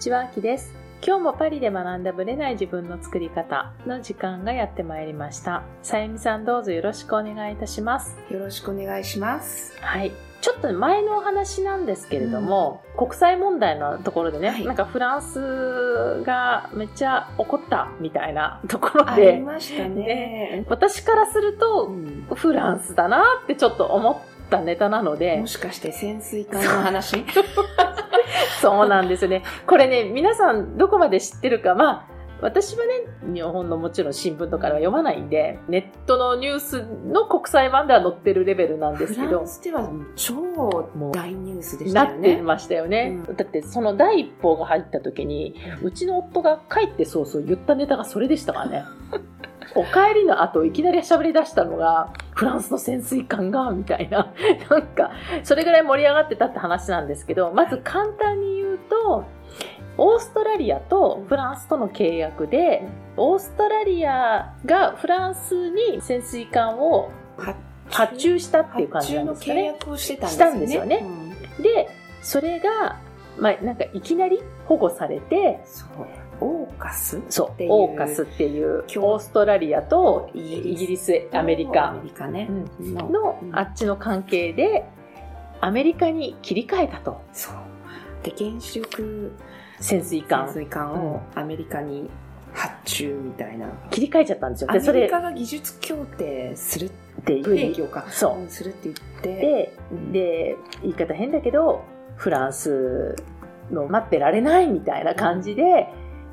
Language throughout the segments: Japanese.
ちは、あきです。今日もパリで学んだブレない自分の作り方の時間がやってまいりました。さゆみさんどうぞよろしくお願いいたします。よろしくお願いします。はい。ちょっと前のお話なんですけれども、国際問題のところでね、はいなんかフランスがめっちゃ怒ったみたいなところありで、ましたね。私からするとうんフランスだなってちょっと思ったネタなのでも、しかして潜水艦の話？そうなんですよね。これね、皆さんどこまで知ってるか、まあ、私はね、日本のもちろん新聞とかでは読まないんで、ネットのニュースの国際版では載ってるレベルなんですけどフラン、スでは超大ニュースでしたなよね。ってましたよね。うだってその第一報が入った時に、うちの夫が帰って早々言ったネタがそれでしたからね。お帰りの後いきなり喋り出したのが、フランスの潜水艦が、みたいな。なんか、それぐらい盛り上がってたって話なんですけど、まず簡単に言うと、オーストラリアとフランスとの契約で、オーストラリアがフランスに潜水艦を発注したっていう感じなんですか発注の契ね。約をしてたんですよね。よねうんで、それが、まあ、なんかいきなり保護されて、そう。オーカスそう、オーカスっていう、共オーストラリアとイイギリスアメリカアメリカね。うんのあっちの関係で、アメリカに切り替えたと。そう。で、原子力潜水艦潜。水艦をアメリカに発注みたいな。切り替えちゃったんですよ。アで、それメリカが技術協定するっていうか。そうんするって言っう。て。で、言い方変だけど、フランスの待ってられないみたいな感じで、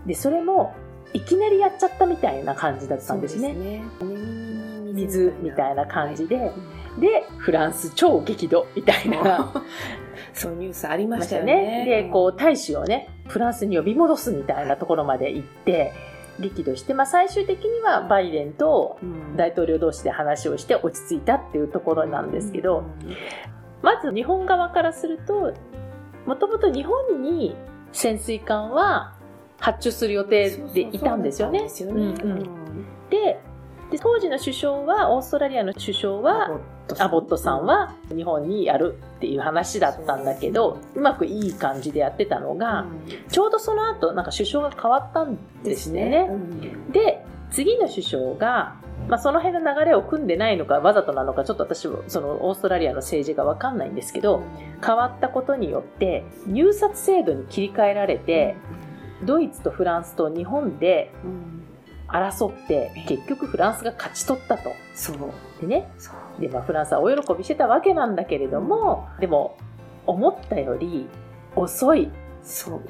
で、それも、いきなりやっちゃったみたいな感じだったんですね。ね。水みたいな感じで、はいで、フランス超激怒みたいな。そういうニュースありまましよねしたたよ。ね。で、こう、大使をね、フランスに呼び戻すみたいなところまで行って、激怒して、まあ最終的にはバイデンとうん大統領同士で話をして落ち着いたっていうところなんですけど、うんまず日本側からすると、もともと日本に潜水艦は発注する予定でいたんですよね。で当時の首相は、オーストラリアの首相は、アボットさん。は日本にやるっていう話だったんだけど、うまくいい感じでやってたのうん。が、ちょうどその後、なんか首相が変わったんですね。ですうん。で、次の首相が、まあ、その辺の流れを組んでないのか、わざとなのか、ちょっと私はそのオーストラリアの政治がわかんないんですけど、変わったことによって、入札制度に切り替えられて、ドイツとフランスと日本でうん争って、結局フランスが勝ち取ったと。そう。でね、で、まあ、フランスはお喜びしてたわけなんだけれども、でも、思ったより遅い。そう。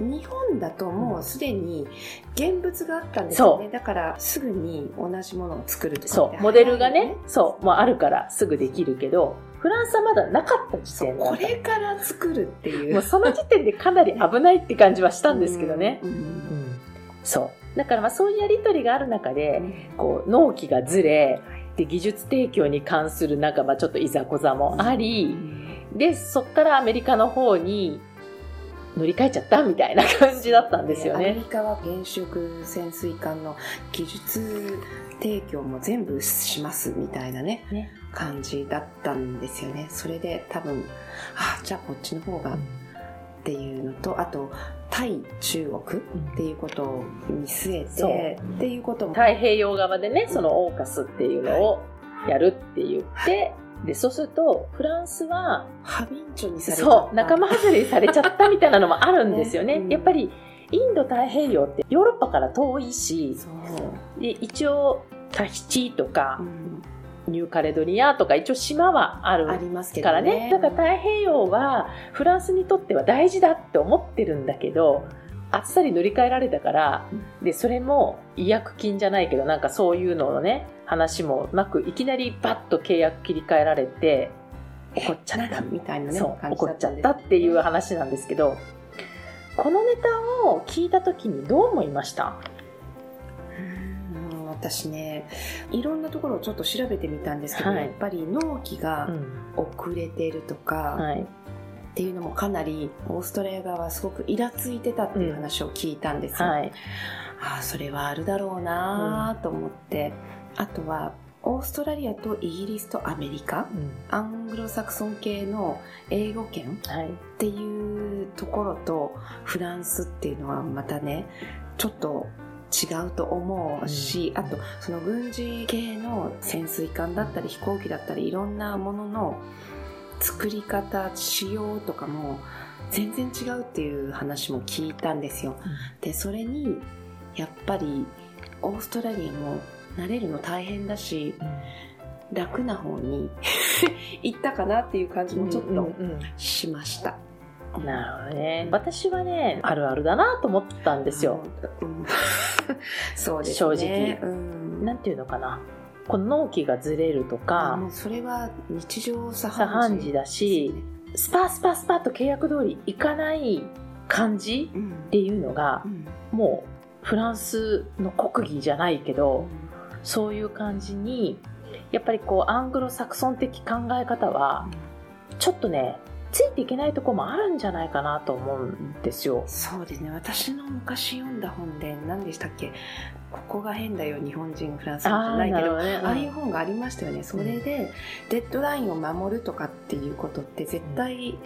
あの日本だともうすでに現物があったんですよね。だからすぐに同じものを作るとかそう、モデルが早いね、そう、もうあるからすぐできるけど、フランスはまだなかった時点これから作るっていう。もうその時点でかなり危ないって感じはしたんですけどね。うんうんそう。だからまあそういうやりとりがある中うで、ん。こう、納期がずれ、で、技術提供に関するなんかまあちょっといざこざもあり、で、そっからアメリカの方に乗り換えちゃったみたいな感じだったんですよね。アメリ。カは原子力潜水艦の技術提供も全部しますみたいなね。ね感じだったんですよね。それで多分あじゃあこっちの方がっていうのとあと対中国っていうことを見据えそう。てっていうことも太平洋側でね、そのオーカスっていうのをやるって言って、で、そうすると、フランスは、ハビンチョにされちゃそう、仲間外れにされちゃったみたいなのもあるんですよね。ねうん。やっぱり、インド太平洋ってヨーロッパから遠いし、で一応、タヒチとかう、んニューカレドニアとか、一応島はあるありますけどからねね。だから太平洋はフランスにとっては大事だって思ってるんだけど、あっさり乗り換えられたから、で、それも違約金じゃないけど、なんかそういうののね、話もなく、いきなりバッと契約切り替えられて、怒っちゃった。みたいなね怒っちゃったっていう話なんですけど、このネタを聞いたときにどう思いました？うん私ねいろんなところをちょっと調べてみたんですけど、はい。やっぱり納期がうん。遅れてるとか、はい。っていうのもかなりオーストラリア側はすごくイラついてたっていう話を聞いたんですよ、はい。ああそれはあるだろうなと思って、あとはオーストラリアとイギリスとアメリカアングロサクソン系の英語圏はい。っていうところとフランスっていうのはまたねちょっと違うと思うし、うん。あとその軍事系の潜水艦だったり飛行機だったりいろんなものの作り方仕様とかも全然違うっていう話も聞いたんですよ。でそれにやっぱりオーストラリアも慣れるの大変だし楽な方に 行ったかなっていう感じもちょっとうんうんしました。うんなるほどね。私はねあるあるだなと思ったんですよ、うん。そうですね。正直。うん。なんていうのかな。この納期がずれるとあかそれは日常茶茶飯飯事だしスパスパスパと契約通りいかない感じうんっていうのがうん。もうフランスの国技じゃないけどそういう感じにやっぱりこうアングロサクソン的考え方はちょっとねついていけないところもあるんじゃないかなと思うんですよ。そうですね。私の昔読んだ本で何でしたっけ？ここが変だよ日本人フランス人じゃないけどほどね。ああいう本がありましたよね。それでデッドラインを守るとかっていうことって絶対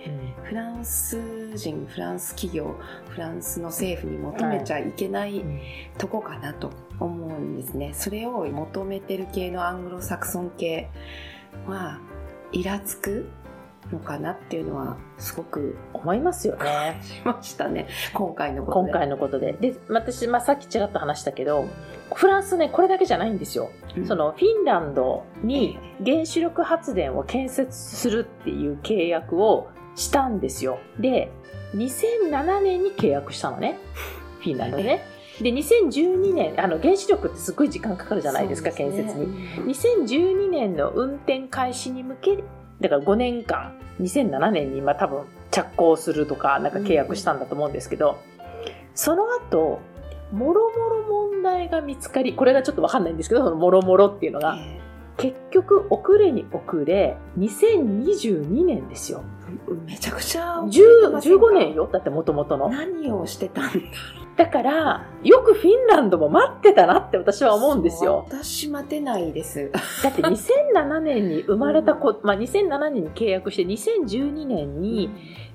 フランス人フランス企業フランスの政府に求めちゃいけないとこかなと思うんですね。それを求めてる系のアングロサクソン系はイラつくのかなっていうのはすごく思いますよね。しましたね今回のことで今回のことで。で、私、まあ、さっきちらっと話したけど、フランスね、これだけじゃないんですよ。うんそのフィンランドに原子力発電を建設するっていう契約をしたんですよ。で、2007年に契約したのね。フィンランドね。で、2012年、あの、原子力ってすごい時間かかるじゃないですか、ね建設に。2012年の運転開始に向け、だから5年間、2007年にま多分着工するとか、なんか契約したんだと思うんですけど、その後、もろもろ問題が見つかり、これがちょっとわかんないんですけど、そのもろもろっていうのが、え。結局遅れに遅れ、2022年ですよ。ーめちゃくちゃ遅れて10ませんか15年よ？だって元々の。何をしてたんだだから、よくフィンランドも待ってたなって私は思うんですよ。私待てないですだって2007年に生まれた子、まあ2007年に契約して2012年に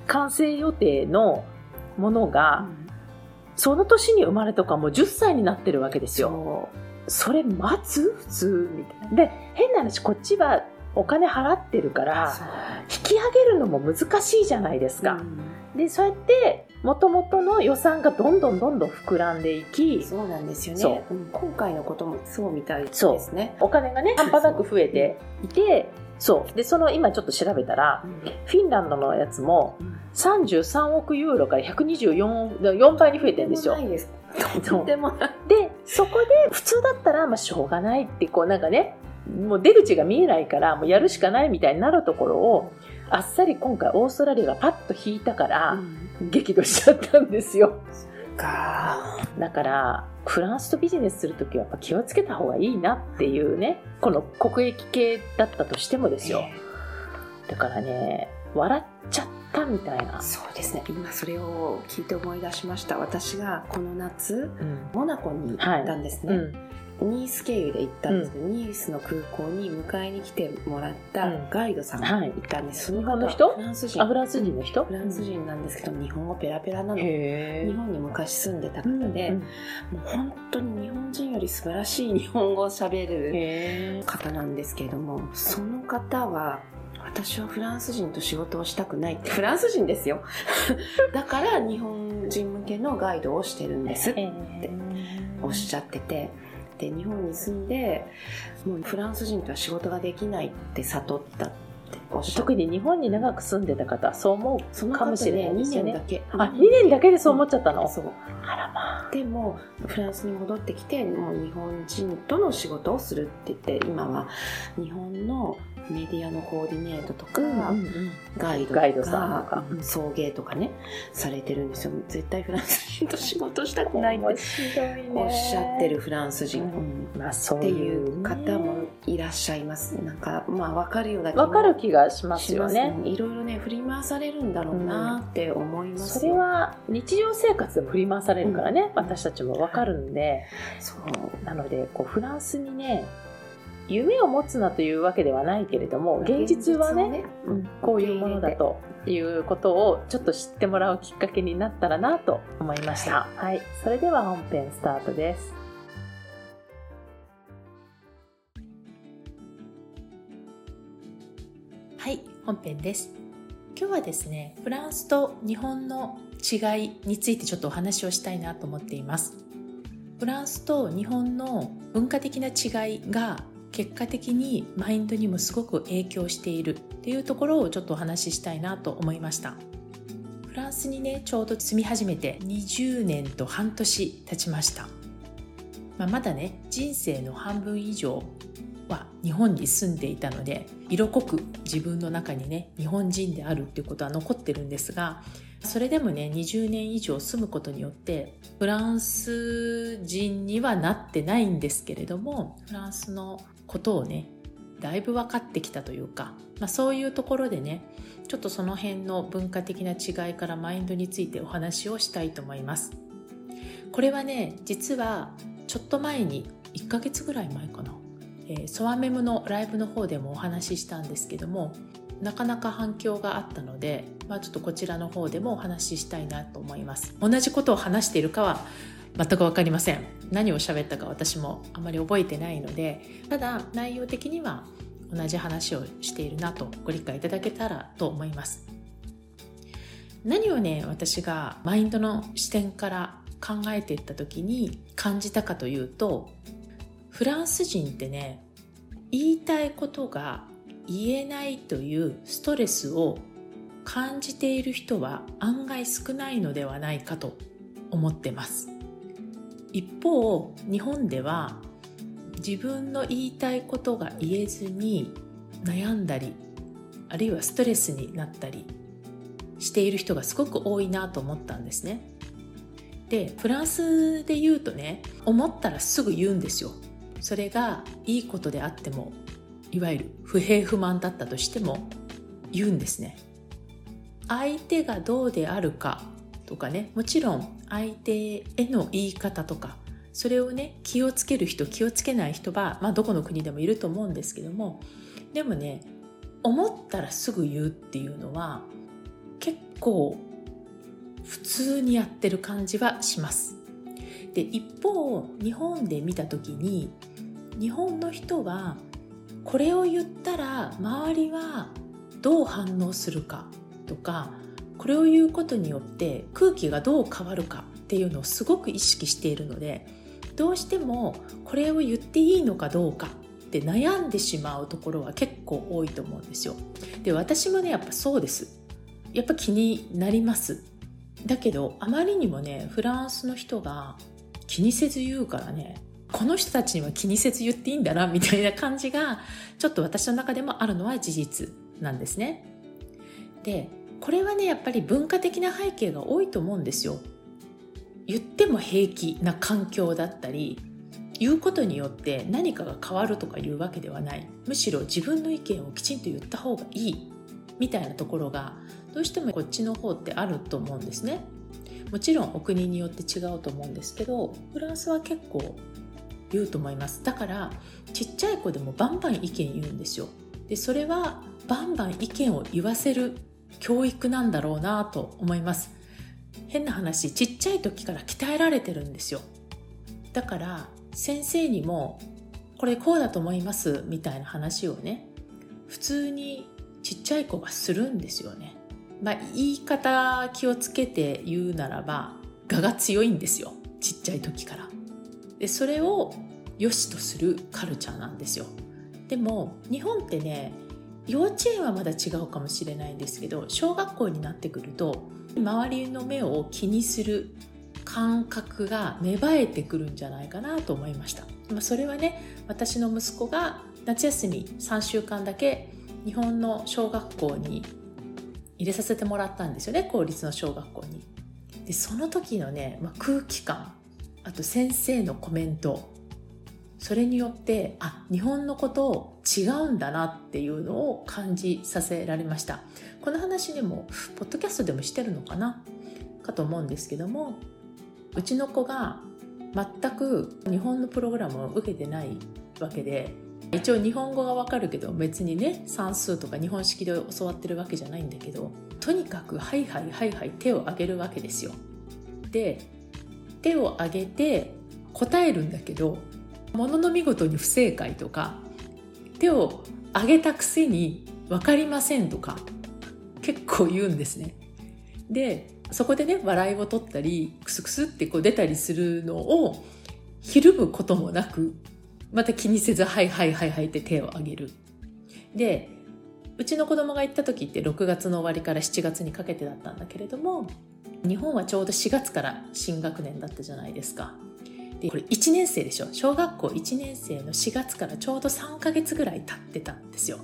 完成予定のものが、その年に生まれとかもう10歳になってるわけですよ。そそれ待つ？普通みたいな。で、変な話、こっちはお金払ってるかう。ら、引き上げるのも難しいじゃないですか。うん。で、そうやって、元々の予算がどんどんどんどん膨らんでいき、そうなんですよそね、うん今回のこともそうみたいですね。お金がね、半端なく増えていて、そう。で、その今ちょっと調べたら、フィンランドのやつもうん。33億ユーロから124、4倍に増えてるんですよ。と。んでもですそこで普通だったら、まあしょうがないって、こうなんかね、もう出口が見えないから、もうやるしかないみたいになるところを、あっさり今回オーストラリアがパッと引いたから、激怒しちゃったんですよ。かだから、フランスとビジネスするときはやっぱ気をつけた方がいいなっていうね、この国益系だったとしてもですよ。だからね、笑っちゃったみたいな。そうですね。今それを聞いて思い出しました。私がこの夏うん。モナコに行ったんですね、うん。ニース経由で行ったんですけど、ニースの空港に迎えに来てもらったうん。ガイドさんがはい。いたんです、そ日本方の人？フランス人。あ、フランス人の人？フランス人なんですけど日本語ペラペラなの。日本に昔住んでた方うんで、うん。もう本当に日本人より素晴らしい日本語を喋るへー方なんですけれどもその方は私はフランス人と仕事をしたくないってフランス人ですよ。だから日本人向けのガイドをしてるんですっておっしゃってて。で日本に住んでもうフランス人とは仕事ができないって悟ったっておっしゃって。特に日本に長く住んでた方はそう思そうのかもしれないですよね。2年だけ。あ2年だけでそう思っちゃったの、そうあらまあでもフランスに戻ってきてもう日本人との仕事をするって言って今は日本のメディアのコーディネートとか、ガイドとかガイドさんとか。うん。送迎とかねされてるんですよ。絶対フランス人と仕事したくないっておっしゃってるフランス人、うん。うんまあそうっていいうう方もいらっしゃいます。なんかまあ分かるような気もわかる気がしますよね。ね。いろいろね振り回されるんだろうなって思いますそよ。れは日常生活でも振り回されるからね、うん私たちもわかるんでそうなのでこうフランスにね夢を持つなというわけではないけれども現実はねうん、こういうものだということをちょっと知ってもらうきっかけになったらなと思いました。はい、それでは本編スタートです。はい、本編です。今日はですね、フランスと日本の違いについてちょっとお話をしたいなと思っています。フランスと日本の文化的な違いが結果的にマインドにもすごく影響しているっていうところをちょっとお話ししたいなと思いました。フランスにね、ちょうど住み始めて20年と半年経ちました。まあ、まだね、人生の半分以上は日本に住んでいたので色濃く自分の中にね日本人であるっていうことは残ってるんですがそれでもね20年以上住むことによってフランス人にはなってないんですけれどもフランスのことをねだいぶ分かってきたというか、まあ、そういうところでねちょっとその辺の文化的な違いからマインドについてお話をしたいと思います。これはね実はちょっと前に1ヶ月ぐらい前かなえー、ソワメムのライブの方でもお話ししたんですけどもなかなか反響があったので、まあ、ちょっとこちらの方でもお話ししたいなと思います。同じことを話しているかは全く分かりません。何を喋ったか私もあまり覚えてないのでただ内容的には同じ話をしているなとご理解いただけたらと思います。何をね私がマインドの視点から考えていった時に感じたかというとフランス人ってね言いたいことが言えないというストレスを感じている人は案外少ないのではないかと思ってます。一方日本では自分の言いたいことが言えずに悩んだりあるいはストレスになったりしている人がすごく多いなと思ったんですね。でフランスで言うとね思ったらすぐ言うんですよ。それがいいことであってもいわゆる不平不満だったとしても言うんですね。相手がどうであるかとかねもちろん相手への言い方とかそれをね気をつける人気をつけない人は、まあ、どこの国でもいると思うんですけどもでもね思ったらすぐ言うっていうのは結構普通にやってる感じはします。で一方日本で見た時に日本の人はこれを言ったら周りはどう反応するかとかこれを言うことによって空気がどう変わるかっていうのをすごく意識しているのでどうしてもこれを言っていいのかどうかって悩んでしまうところは結構多いと思うんですよ。で私もねやっぱそうです。やっぱ気になります。だけどあまりにもねフランスの人が気にせず言うからねこの人たちには気にせず言っていいんだなみたいな感じがちょっと私の中でもあるのは事実なんですね。でこれはねやっぱり文化的な背景が多いと思うんですよ。言っても平気な環境だったり言うことによって何かが変わるとかいうわけではないむしろ自分の意見をきちんと言った方がいいみたいなところがどうしてもこっちの方ってあると思うんですね。もちろんお国によって違うと思うんですけどフランスは結構言うと思いますだからちっちゃい子でもバンバン意見言うんですよでそれはバンバン意見を言わせる教育なんだろうなと思います。変な話ちっちゃい時から鍛えられてるんですよ。だから先生にもこれこうだと思いますみたいな話をね普通にちっちゃい子がするんですよね。まあ、言い方気をつけて言うならば我が強いんですよ。ちっちゃい時から。でそれを良しとするカルチャーなんですよ。でも日本ってね幼稚園はまだ違うかもしれないんですけど小学校になってくると周りの目を気にする感覚が芽生えてくるんじゃないかなと思いました、まあ、それはね私の息子が夏休み3週間だけ日本の小学校に入れさせてもらったんですよね公立の小学校に。でその時のね、まあ、空気感あと先生のコメントそれによってあ日本のことを違うんだなっていうのを感じさせられましたこの話でもポッドキャストでもしてるのかな？かと思うんですけどもうちの子が全く日本のプログラムを受けてないわけで一応日本語がわかるけど別にね算数とか日本式で教わってるわけじゃないんだけどとにかくはいはいはいはい手を挙げるわけですよ。で手を挙げて答えるんだけどものの見事に不正解とか手を挙げたくせに分かりませんとか結構言うんですね。でそこでね笑いを取ったりクスクスってこう出たりするのをひるむこともなくまた気にせずはいはいはいはいって手を挙げる。でうちの子供が行った時って6月の終わりから7月にかけてだったんだけれども日本はちょうど4月から新学年だったじゃないですか。でこれ1年生でしょ？小学校1年生の4月からちょうど3ヶ月ぐらい経ってたんですよ。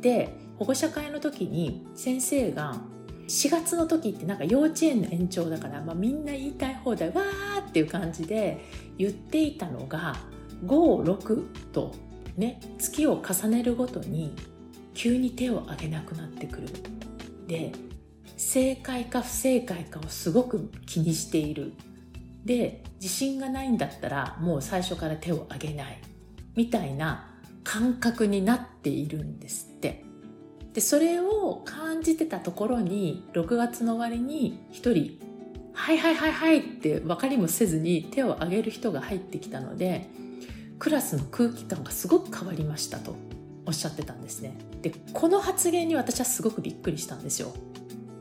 で保護者会の時に先生が4月の時ってなんか幼稚園の延長だから、まあ、みんな言いたい放題わーっていう感じで言っていたのが56とね月を重ねるごとに急に手を挙げなくなってくるで正解か不正解かをすごく気にしているで自信がないんだったらもう最初から手を挙げない。みたいな感覚になっているんですって。でそれを感じてたところに6月の終わりに1人「はいはいはいはい」って分かりもせずに手を挙げる人が入ってきたのでクラスの空気感がすごく変わりましたとおっしゃってたんですね。でこの発言に私はすごくびっくりしたんですよ。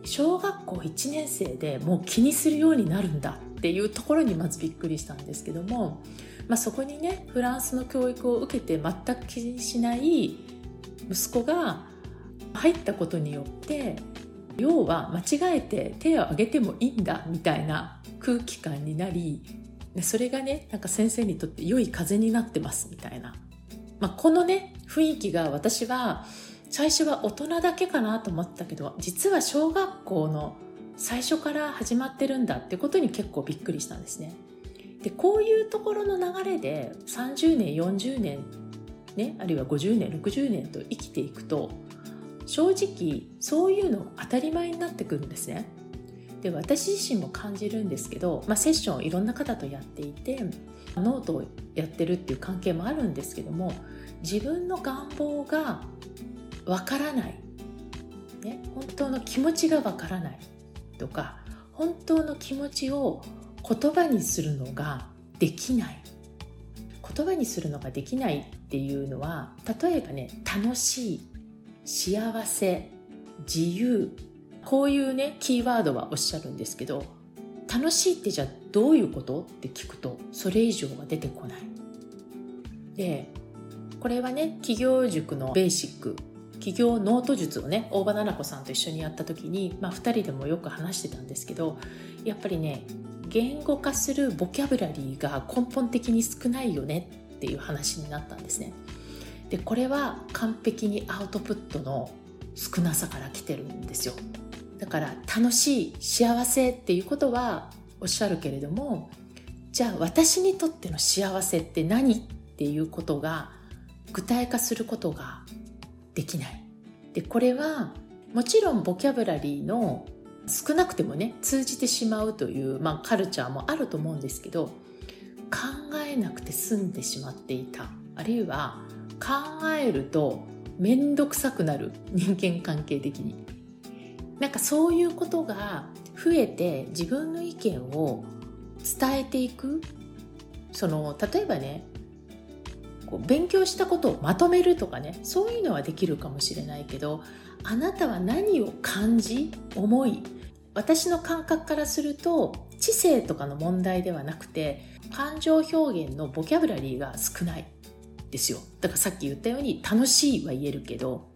小学校1年生でもう気にするようになるんだ。っていうところにまずびっくりしたんですけども、まあ、そこにねフランスの教育を受けて全く気にしない息子が入ったことによって要は間違えて手を挙げてもいいんだみたいな空気感になりそれがねなんか先生にとって良い風になってますみたいな、まあ、このね雰囲気が私は最初は大人だけかなと思ったけど実は小学校の最初から始まってるんだってことに結構びっくりしたんですね。でこういうところの流れで30年40年ねあるいは50年60年と生きていくと正直そういうの当たり前になってくるんですね。で私自身も感じるんですけど、まあ、セッションをいろんな方とやっていてノートをやってるっていう関係もあるんですけども自分の願望がわからない、ね、本当の気持ちがわからないとか本当の気持ちを言葉にするのができない。言葉にするのができないっていうのは例えばね楽しい幸せ自由こういうねキーワードはおっしゃるんですけど楽しいってじゃあどういうこと？って聞くとそれ以上は出てこない。でこれはね企業塾のベーシック起業ノート術をね大場奈々子さんと一緒にやった時に、まあ、2人でもよく話してたんですけどやっぱりね言語化するボキャブラリーが根本的に少ないよねっていう話になったんですね。でこれは完璧にアウトプットの少なさから来てるんですよ。だから楽しい幸せっていうことはおっしゃるけれどもじゃあ私にとっての幸せって何っていうことが具体化することができない。でこれはもちろんボキャブラリーの少なくてもね通じてしまうという、まあ、カルチャーもあると思うんですけど考えなくて済んでしまっていた。あるいは考えると面倒くさくなる。人間関係的に。なんかそういうことが増えて自分の意見を伝えていく。その例えばねこう勉強したことをまとめるとかねそういうのはできるかもしれないけどあなたは何を感じ思い私の感覚からすると知性とかの問題ではなくて感情表現のボキャブラリーが少ないですよ。だからさっき言ったように楽しいは言えるけど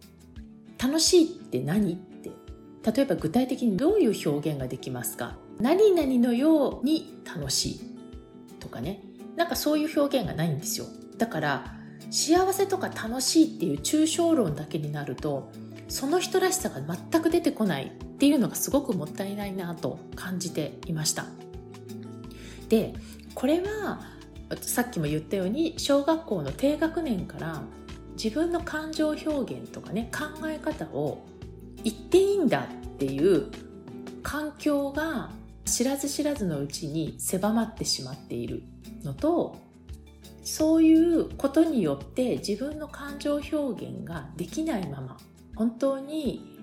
楽しいって何って例えば具体的にどういう表現ができますか？何々のように楽しいとかね。なんかそういう表現がないんですよ。だから幸せとか楽しいっていう抽象論だけになるとその人らしさが全く出てこないっていうのがすごくもったいないなと感じていました。でこれはさっきも言ったように小学校の低学年から自分の感情表現とかね考え方を言っていいんだっていう環境が知らず知らずのうちに狭まってしまっているのとそういうことによって自分の感情表現ができないまま本当に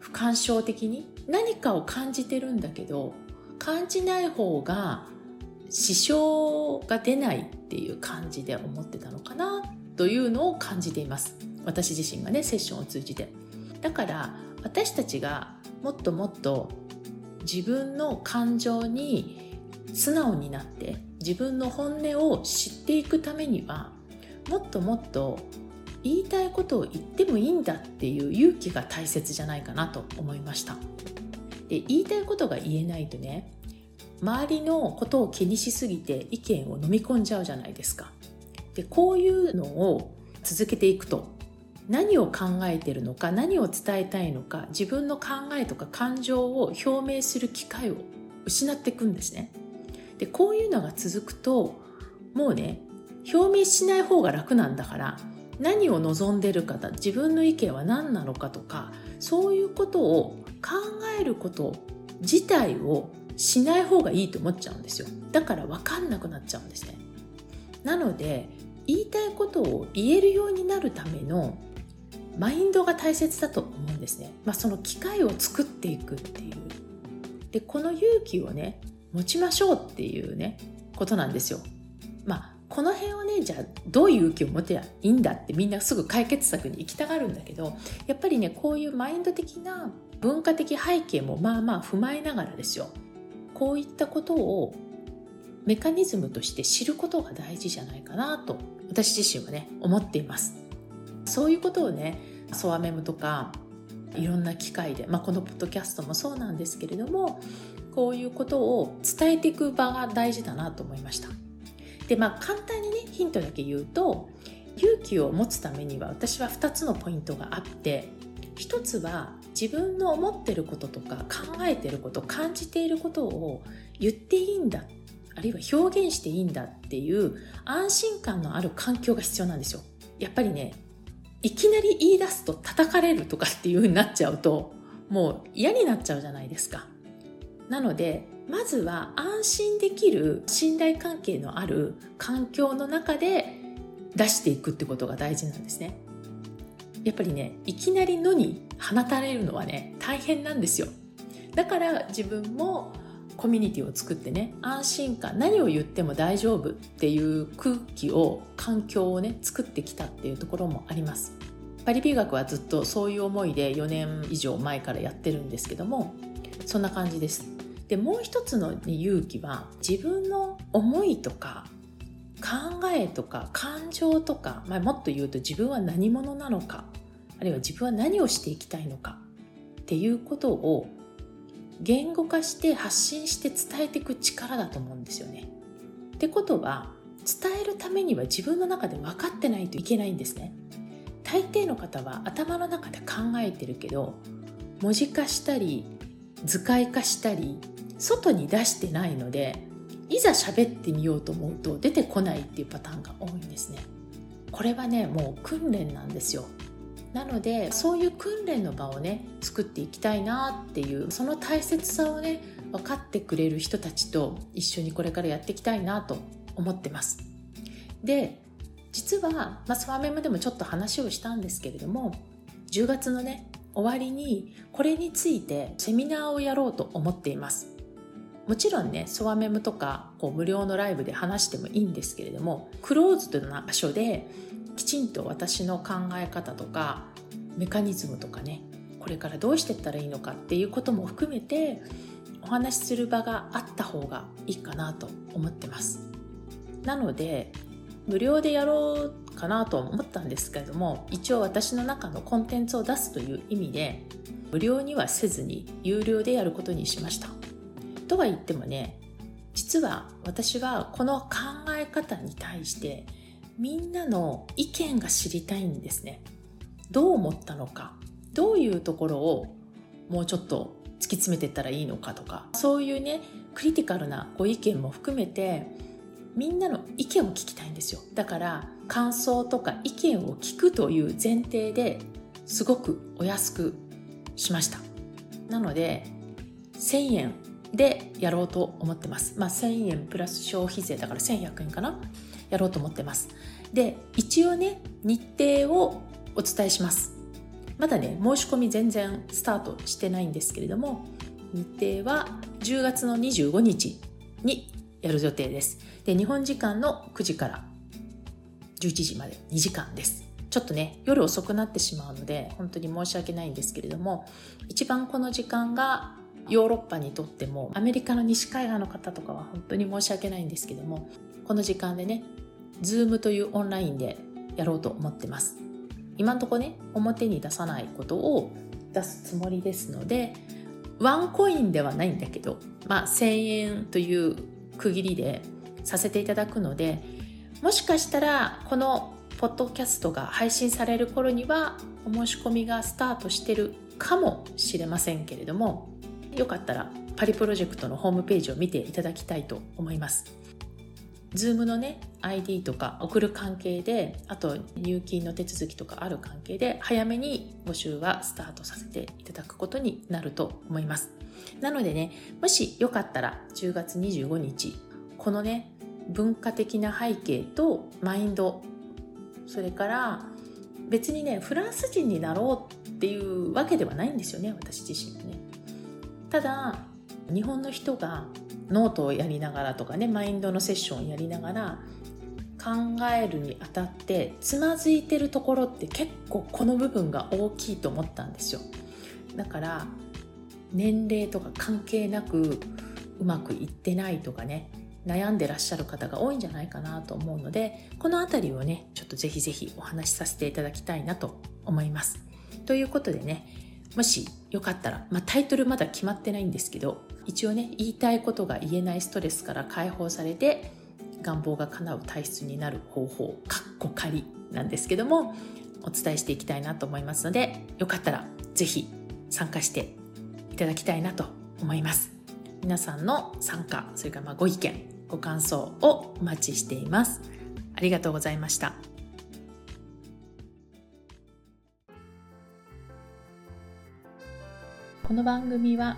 不干渉的に何かを感じてるんだけど感じない方が支障が出ないっていう感じで思ってたのかなというのを感じています。私自身がねセッションを通じて。だから私たちがもっともっと自分の感情に素直になって自分の本音を知っていくためにはもっともっと言いたいことを言ってもいいんだっていう勇気が大切じゃないかなと思いました。で言いたいことが言えないとね周りのことを気にしすぎて意見を飲み込んじゃうじゃないですか。でこういうのを続けていくと何を考えてるのか何を伝えたいのか自分の考えとか感情を表明する機会を失っていくんですね。でこういうのが続くともうね表明しない方が楽なんだから何を望んでるかだ自分の意見は何なのかとかそういうことを考えること自体をしない方がいいと思っちゃうんですよ。だから分かんなくなっちゃうんですね。なので言いたいことを言えるようになるためのマインドが大切だと思うんですね、まあ、その機会を作っていくっていう。でこの勇気をね持ちましょうっていうねことなんですよ。まあこの辺をねじゃあどういう勇気を持てばいいんだってみんなすぐ解決策に行きたがるんだけどやっぱりねこういうマインド的な文化的背景もまあまあ踏まえながらですよ。こういったことをメカニズムとして知ることが大事じゃないかなと私自身はね思っています。そういうことをねソワメムとかいろんな機会で、まあ、このポッドキャストもそうなんですけれどもこういうことを伝えていく場が大事だなと思いました。でまあ簡単にねヒントだけ言うと勇気を持つためには私は2つのポイントがあって1つは自分の思ってることとか考えてること感じていることを言っていいんだあるいは表現していいんだっていう安心感のある環境が必要なんですよ。やっぱりねいきなり言い出すと叩かれるとかっていう風になっちゃうともう嫌になっちゃうじゃないですか。なのでまずは安心できる信頼関係のある環境の中で出していくってことが大事なんですね。やっぱりねいきなり野に放たれるのはね大変なんですよ。だから自分もコミュニティを作ってね安心感何を言っても大丈夫っていう空気を環境をね作ってきたっていうところもあります。パリ美学はずっとそういう思いで4年以上前からやってるんですけどもそんな感じです。でもう一つの、ね、勇気は自分の思いとか考えとか感情とか、まあ、もっと言うと自分は何者なのかあるいは自分は何をしていきたいのかっていうことを言語化して発信して伝えていく力だと思うんですよね。ってことは伝えるためには自分の中で分かってないといけないんですね。大抵の方は頭の中で考えてるけど文字化したり図解化したり外に出してないのでいざ喋ってみようと思うと出てこないっていうパターンが多いんですね。これはねもう訓練なんですよ。なのでそういう訓練の場をね作っていきたいなっていうその大切さをね分かってくれる人たちと一緒にこれからやっていきたいなと思ってますで実は、まあ、スワメムでもちょっと話をしたんですけれども10月のね終わりにこれについてセミナーをやろうと思っていますもちろんねソワメムとかこう無料のライブで話してもいいんですけれどもクローズドな場所できちんと私の考え方とかメカニズムとかねこれからどうしていったらいいのかっていうことも含めてお話しする場があった方がいいかなと思ってます。なので無料でやろうかなと思ったんですけれども一応私の中のコンテンツを出すという意味で無料にはせずに有料でやることにしました。とは言ってもね実は私はこの考え方に対してみんなの意見が知りたいんですね。どう思ったのか。どういうところをもうちょっと突き詰めていったらいいのかとか。そういうねクリティカルなご意見も含めてみんなの意見を聞きたいんですよ。だから感想とか意見を聞くという前提ですごくお安くしました。なので1000円でやろうと思ってます。まあ1000円プラス消費税だから1100円かな。やろうと思ってます。で一応ね日程をお伝えします。まだね申し込み全然スタートしてないんですけれども日程は10月の25日にやる予定です。で日本時間の9時から11時まで2時間です。ちょっとね夜遅くなってしまうので本当に申し訳ないんですけれども一番この時間がヨーロッパにとってもアメリカの西海岸の方とかは本当に申し訳ないんですけどもこの時間でね Zoom というオンラインでやろうと思ってます。今んとこね表に出さないことを出すつもりですのでワンコインではないんだけど、まあ、1000円という区切りでさせていただくのでもしかしたらこのポッドキャストが配信される頃にはお申し込みがスタートしてるかもしれませんけれどもよかったらパリプロジェクトのホームページを見ていただきたいと思います。Zoom のね ID とか送る関係であと入金の手続きとかある関係で早めに募集はスタートさせていただくことになると思いますなのでねもしよかったら10月25日このね文化的な背景とマインドそれから別にねフランス人になろうっていうわけではないんですよね私自身がねただ日本の人がノートをやりながらとかねマインドのセッションをやりながら考えるにあたってつまずいてるところって結構この部分が大きいと思ったんですよ。だから年齢とか関係なくうまくいってないとかね悩んでらっしゃる方が多いんじゃないかなと思うのでこの辺りをねちょっとぜひぜひお話しさせていただきたいなと思います。ということでねもしよかったら、まあ、タイトルまだ決まってないんですけど一応ね言いたいことが言えないストレスから解放されて願望が叶う体質になる方法かっこ仮なんですけどもお伝えしていきたいなと思いますのでよかったら是非参加していただきたいなと思います。皆さんの参加それからまご意見ご感想をお待ちしています。ありがとうございました。この番組は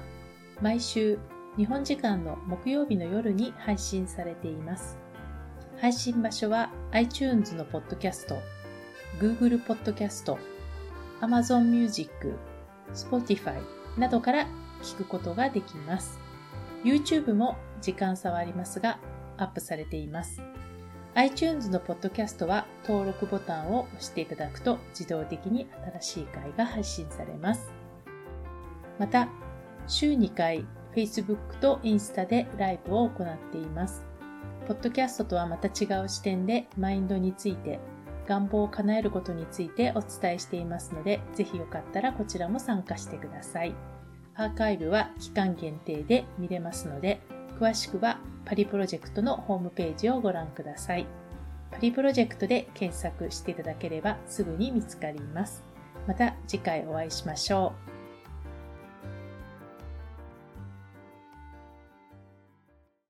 毎週日本時間の木曜日の夜に配信されています。配信場所は iTunes のポッドキャスト、Google ポッドキャスト、Amazon Music、Spotify などから聞くことができます。YouTube も時間差はありますがアップされています。iTunes のポッドキャストは登録ボタンを押していただくと自動的に新しい回が配信されます。また、週2回 Facebook とインスタでライブを行っています。ポッドキャストとはまた違う視点でマインドについて、願望を叶えることについてお伝えしていますので、ぜひよかったらこちらも参加してください。アーカイブは期間限定で見れますので、詳しくはパリプロジェクトのホームページをご覧ください。パリプロジェクトで検索していただければすぐに見つかります。また次回お会いしましょう。